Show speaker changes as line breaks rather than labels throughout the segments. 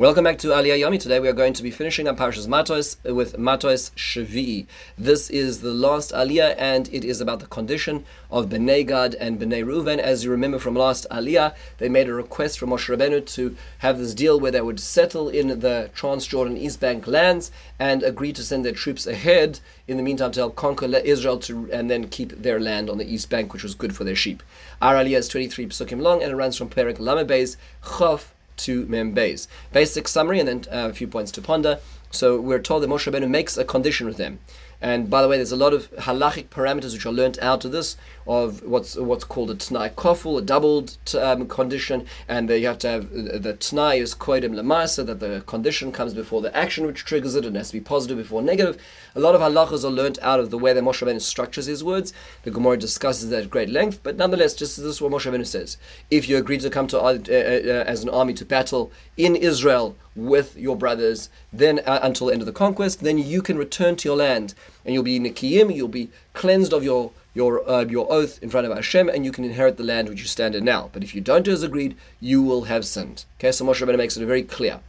Welcome back to Aliyah Yomi. Today we are going to be finishing up Parshas Matos with Matos Shvi. This is the last Aliyah and it is about the condition of Bnei Gad and Bnei Reuven. As you remember from last Aliyah, they made a request from Moshe Rabbeinu to have this deal where they would settle in the Transjordan East Bank lands and agree to send their troops ahead in the meantime to help conquer Israel to, and then keep their land on the East Bank, which was good for their sheep. Our Aliyah is 23 psukim long and it runs from Perek Lamebez Chof to Membeis. Basic summary and then uh, a few points to ponder. So we're told that Moshe Rabbeinu makes a condition with them. And by the way, there's a lot of halachic parameters which are learnt out of this, of what's what's called a t'nai kofel, a doubled um, condition, and you have to have the t'nai is koidim lemasa, that the condition comes before the action which triggers it, and has to be positive before negative. A lot of halachas are learnt out of the way that Moshe Rabbeinu structures his words. The Gemara discusses that at great length, but nonetheless, just this is what Moshe Rabbeinu says. If you agree to come to uh, uh, uh, as an army to battle in Israel with your brothers, then uh, until the end of the conquest, then you can return to your land and you'll be nikiyim, you'll be cleansed of your your uh, your oath in front of Hashem, and you can inherit the land which you stand in now. But if you don't do as agreed, you will have sinned. Okay, so Moshe Rabbeinu makes it very clear.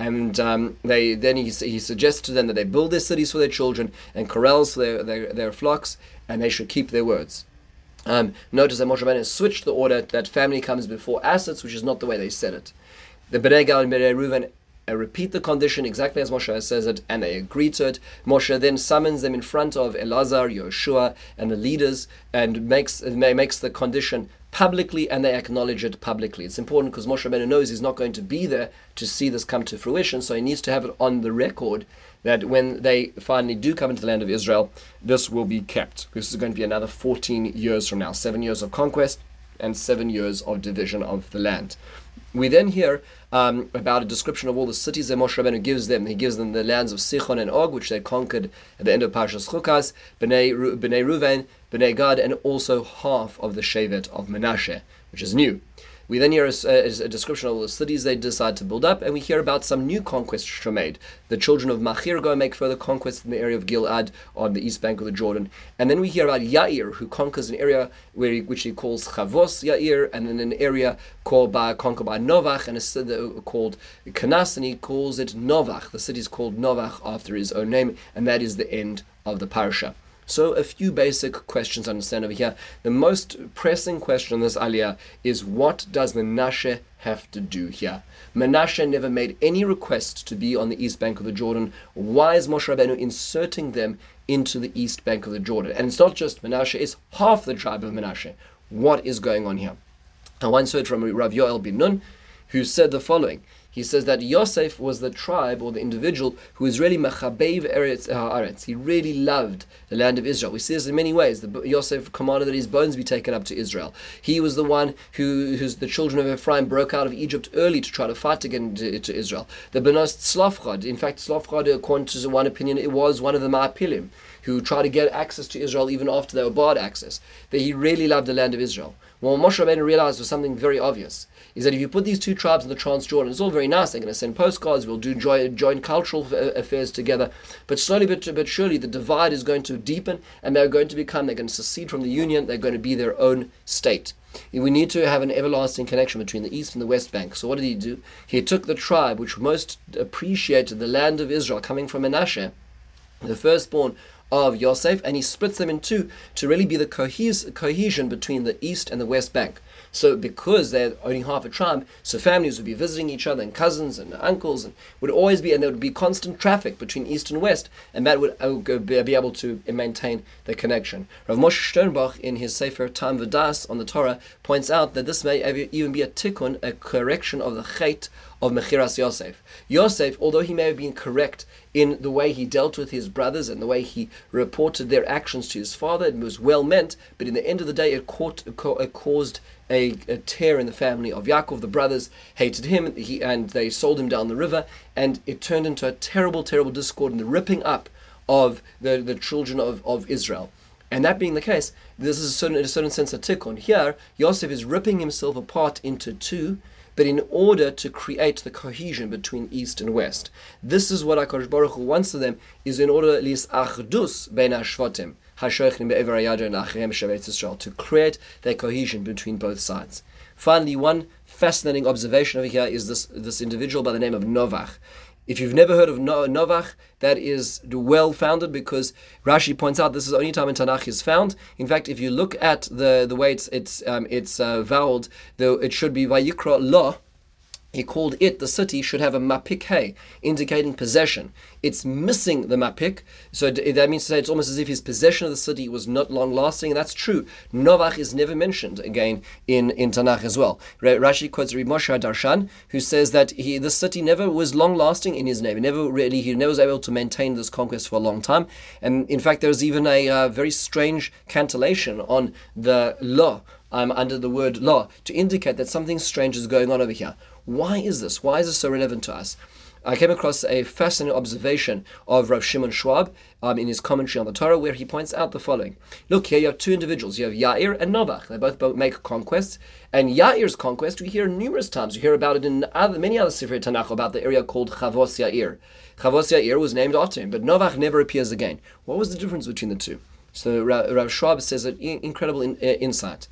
And um, they then he, he suggests to them that they build their cities for their children and corrals for their, their, their flocks, and they should keep their words. Um, notice that Moshe Rabbeinu switched the order that family comes before assets, which is not the way they said it. The Bnei Gad and Bnei Reuven I repeat the condition exactly as Moshe says it, and they agree to it. Moshe then summons them in front of Elazar, Yoshua, and the leaders, and makes makes the condition publicly, and they acknowledge it publicly. It's important because Moshe Rabbeinu knows he's not going to be there to see this come to fruition, so he needs to have it on the record that when they finally do come into the land of Israel, this will be kept. This is going to be another 14 years from now, seven years of conquest and seven years of division of the land. We then hear um, about a description of all the cities that Moshe Rabbeinu gives them. He gives them the lands of Sichon and Og, which they conquered at the end of Parashas Chukas, Bnei, Ru- Bnei Reuven, Bnei Gad, and also half of the Shevet of Menashe, which is new. We then hear a, a, a, description of the cities they decide to build up, and we hear about some new conquests are made. The children of Machir go and make further conquests in the area of Gilad on the east bank of the Jordan. And then we hear about Yair, who conquers an area where he, which he calls Chavos Yair, and then an area called by, conquered by Novach, and a city uh, called Kanas, and he calls it Novach. The city is called Novach after his own name, and that is the end of the parsha. So a few basic questions to understand over here. The most pressing question on this aliyah is what does Menashe have to do here? Menashe never made any request to be on the east bank of the Jordan. Why is Moshe Rabbeinu inserting them into the east bank of the Jordan? And it's not just Menashe, it's half the tribe of Menashe. What is going on here? I once heard from Rav Yoel bin Nun, who said the following he says that Yosef was the tribe or the individual who was really mechabev eretz haaretz. He really loved the land of Israel. We see this in many ways. The Yosef commanded that his bones be taken up to Israel. He was the one who, who's the children of Ephraim broke out of Egypt early to try to fight to get into Israel. The Benos Tzlofchad, in fact, Tzlofchad, according to one opinion, it was one of the Ma'apilim who tried to get access to Israel even after they were barred access. That he really loved the land of Israel. Well, Moshe Rabbeinu realized was something very obvious is that if you put these two tribes in the Transjordan, it's all very nice. They're going to send postcards. We'll do joint, joint cultural affairs together. But slowly but, but surely, the divide is going to deepen, and they're going to become. They're going to secede from the union. They're going to be their own state. We need to have an everlasting connection between the east and the west bank. So what did he do? He took the tribe which most appreciated the land of Israel, coming from Menashe, the firstborn of Yosef, and he splits them in two to really be the cohes- cohesion between the east and the west bank. So because they're only half a tribe, so families would be visiting each other and cousins and uncles and would always be, and there would be constant traffic between east and west, and that would uh, be able to maintain the connection. Rav Moshe Sternbuch, in his Sefer Ta'am V'Da'as on the Torah points out that this may even be a tikkun, a correction of the chait of Mechiras Yosef. Yosef, although he may have been correct in the way he dealt with his brothers and the way he reported their actions to his father, it was well meant, but in the end of the day, it, caught, it caused a, a, tear in the family of Yaakov. The brothers hated him, he, and they sold him down the river, and it turned into a terrible, terrible discord and the ripping up of the, the children of, of Israel. And that being the case, this is a certain, in a certain sense a tikkun. Here, Yosef is ripping himself apart into two, but in order to create the cohesion between east and west. This is what HaKadosh Baruch Hu wants of them, is in order achdus ben ashvatim. to create that cohesion between both sides. Finally, one fascinating observation over here is this, this individual by the name of Novach. If you've never heard of Novach, that is well founded because Rashi points out this is the only time in Tanakh is found. In fact, if you look at the, the way it's it's um, it's uh, voweled, though it should be Vayikra Lo, he called it, the city, should have a mapik indicating possession. It's missing the mapik, so that means to say it's almost as if his possession of the city was not long lasting, and that's true. Novach is never mentioned again in, in Tanakh as well. Rashi quotes Rabbi Moshe Darshan, who says that he the city never was long lasting in his name. Never really he never was able to maintain this conquest for a long time, and in fact there's even a uh, very strange cantillation on the law um, under the word law to indicate that something strange is going on over here. Why is this? Why is this so relevant to us? I came across a fascinating observation of Rav Shimon Schwab um, in his commentary on the Torah, where he points out the following: Look, here you have two individuals. You have Yair and Novach. They both, make conquests, and Yair's conquest we hear numerous times. You hear about it in other, many other Sifrei Tanakh about the area called Chavos Yair. Chavos Yair was named after him, but Novach never appears again. What was the difference between the two? So Rav Schwab says an incredible in, uh, insight.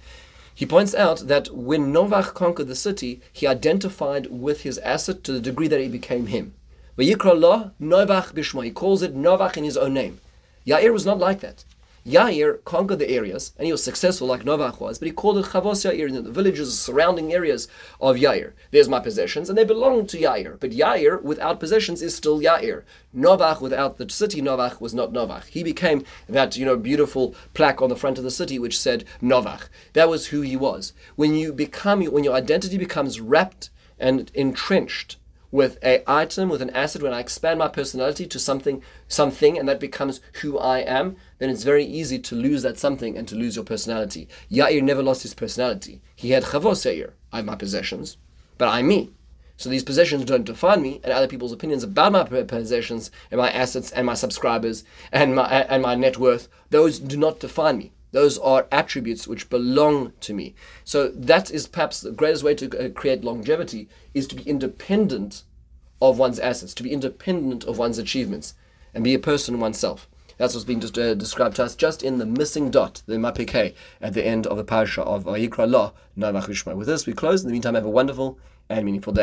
He points out that when Novach conquered the city, he identified with his asset to the degree that he became him. Vayikra Novach bishma. He calls it Novach in his own name. Yair was not like that. Yair conquered the areas, and he was successful like Novach was, but he called it Chavos Yair, the villages, surrounding areas of Yair. There's my possessions, and they belong to Yair. But Yair, without possessions, is still Yair. Novach, without the city Novach, was not Novach. He became that, you know, beautiful plaque on the front of the city which said Novach. That was who he was. When you become, when your identity becomes wrapped and entrenched with a item, with an asset, when I expand my personality to something, something, and that becomes who I am, then it's very easy to lose that something and to lose your personality. Yair never lost his personality. He had chavos Yair. I have my possessions, but I'm me. So these possessions don't define me, and other people's opinions about my possessions and my assets and my subscribers and my and my net worth, those do not define me. Those are attributes which belong to me. So that is perhaps the greatest way to uh, create longevity is to be independent of one's assets, to be independent of one's achievements, and be a person in oneself. That's what's being uh, described to us just in the missing dot, the mapike, at the end of the parasha of Vayikra Lo, Novach With this, we close. In the meantime, have a wonderful and meaningful day.